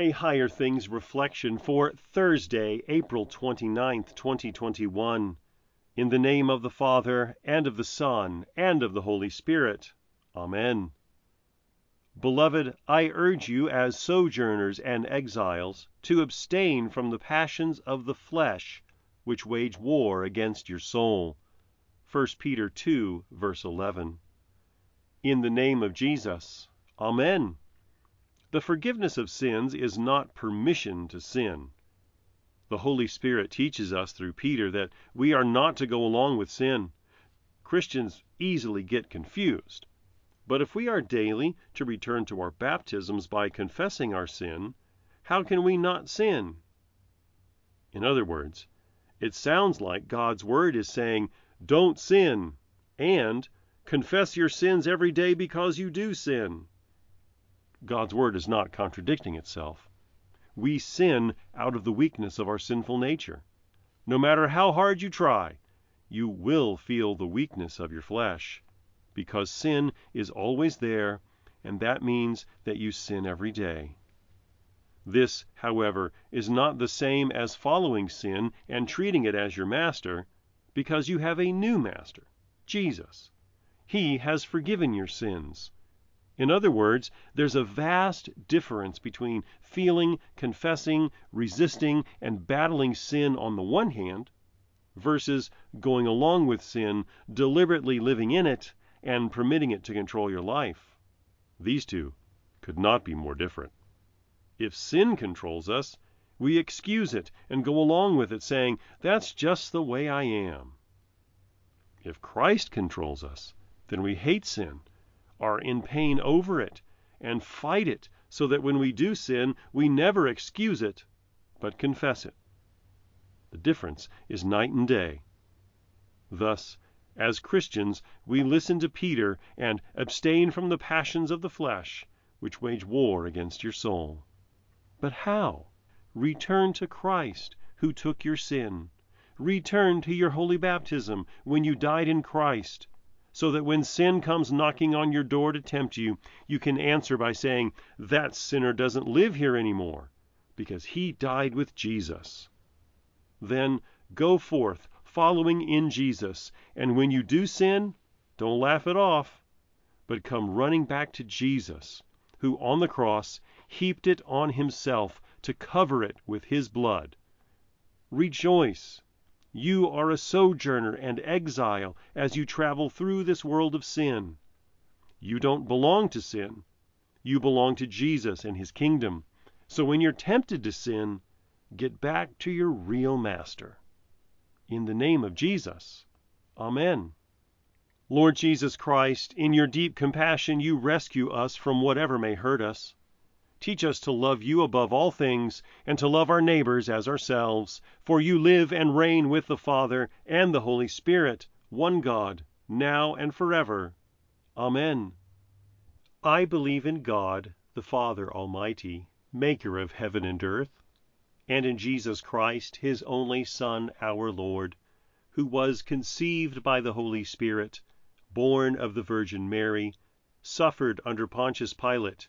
A Higher Things reflection for Thursday, April 29th, 2021. In the name of the Father, and of the Son, and of the Holy Spirit. Amen. Beloved, I urge you as sojourners and exiles to abstain from the passions of the flesh, which wage war against your soul. 1 Peter 2, verse 11. In the name of Jesus. Amen. The forgiveness of sins is not permission to sin. The Holy Spirit teaches us through Peter that we are not to go along with sin. Christians easily get confused. But if we are daily to return to our baptisms by confessing our sin, how can we not sin? In other words, it sounds like God's Word is saying, don't sin, and confess your sins every day because you do sin. God's word is not contradicting itself. We sin out of the weakness of our sinful nature. No matter how hard you try, you will feel the weakness of your flesh, because sin is always there, and that means that you sin every day. This, however, is not the same as following sin and treating it as your master, because you have a new master, Jesus. He has forgiven your sins. In other words, there's a vast difference between feeling, confessing, resisting, and battling sin on the one hand, versus going along with sin, deliberately living in it, and permitting it to control your life. These two could not be more different. If sin controls us, we excuse it and go along with it, saying, That's just the way I am. If Christ controls us, then we hate sin are in pain over it and fight it so that when we do sin, we never excuse it, but confess it. The difference is night and day. Thus, as Christians, we listen to Peter and abstain from the passions of the flesh, which wage war against your soul. But how? Return to Christ, who took your sin. Return to your holy baptism when you died in Christ so that when sin comes knocking on your door to tempt you, you can answer by saying, That sinner doesn't live here anymore, because he died with Jesus. Then go forth, following in Jesus, and when you do sin, don't laugh it off, but come running back to Jesus, who on the cross heaped it on himself to cover it with his blood. Rejoice you are a sojourner and exile as you travel through this world of sin. You don't belong to sin. You belong to Jesus and his kingdom. So when you're tempted to sin, get back to your real master. In the name of Jesus. Amen. Lord Jesus Christ, in your deep compassion, you rescue us from whatever may hurt us. Teach us to love you above all things, and to love our neighbors as ourselves, for you live and reign with the Father and the Holy Spirit, one God, now and forever. Amen. I believe in God, the Father Almighty, maker of heaven and earth, and in Jesus Christ, his only Son, our Lord, who was conceived by the Holy Spirit, born of the Virgin Mary, suffered under Pontius Pilate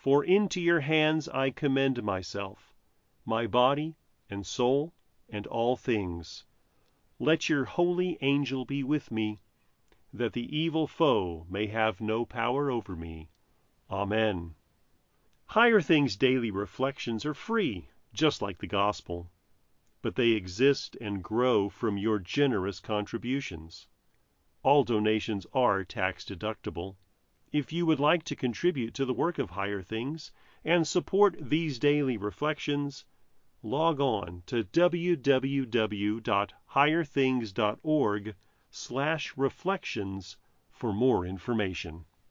For into your hands I commend myself, my body and soul and all things. Let your holy angel be with me, that the evil foe may have no power over me. Amen. Higher Things Daily Reflections are free, just like the Gospel, but they exist and grow from your generous contributions. All donations are tax deductible. If you would like to contribute to the work of Higher Things and support these daily reflections, log on to www.higherthings.org/reflections for more information.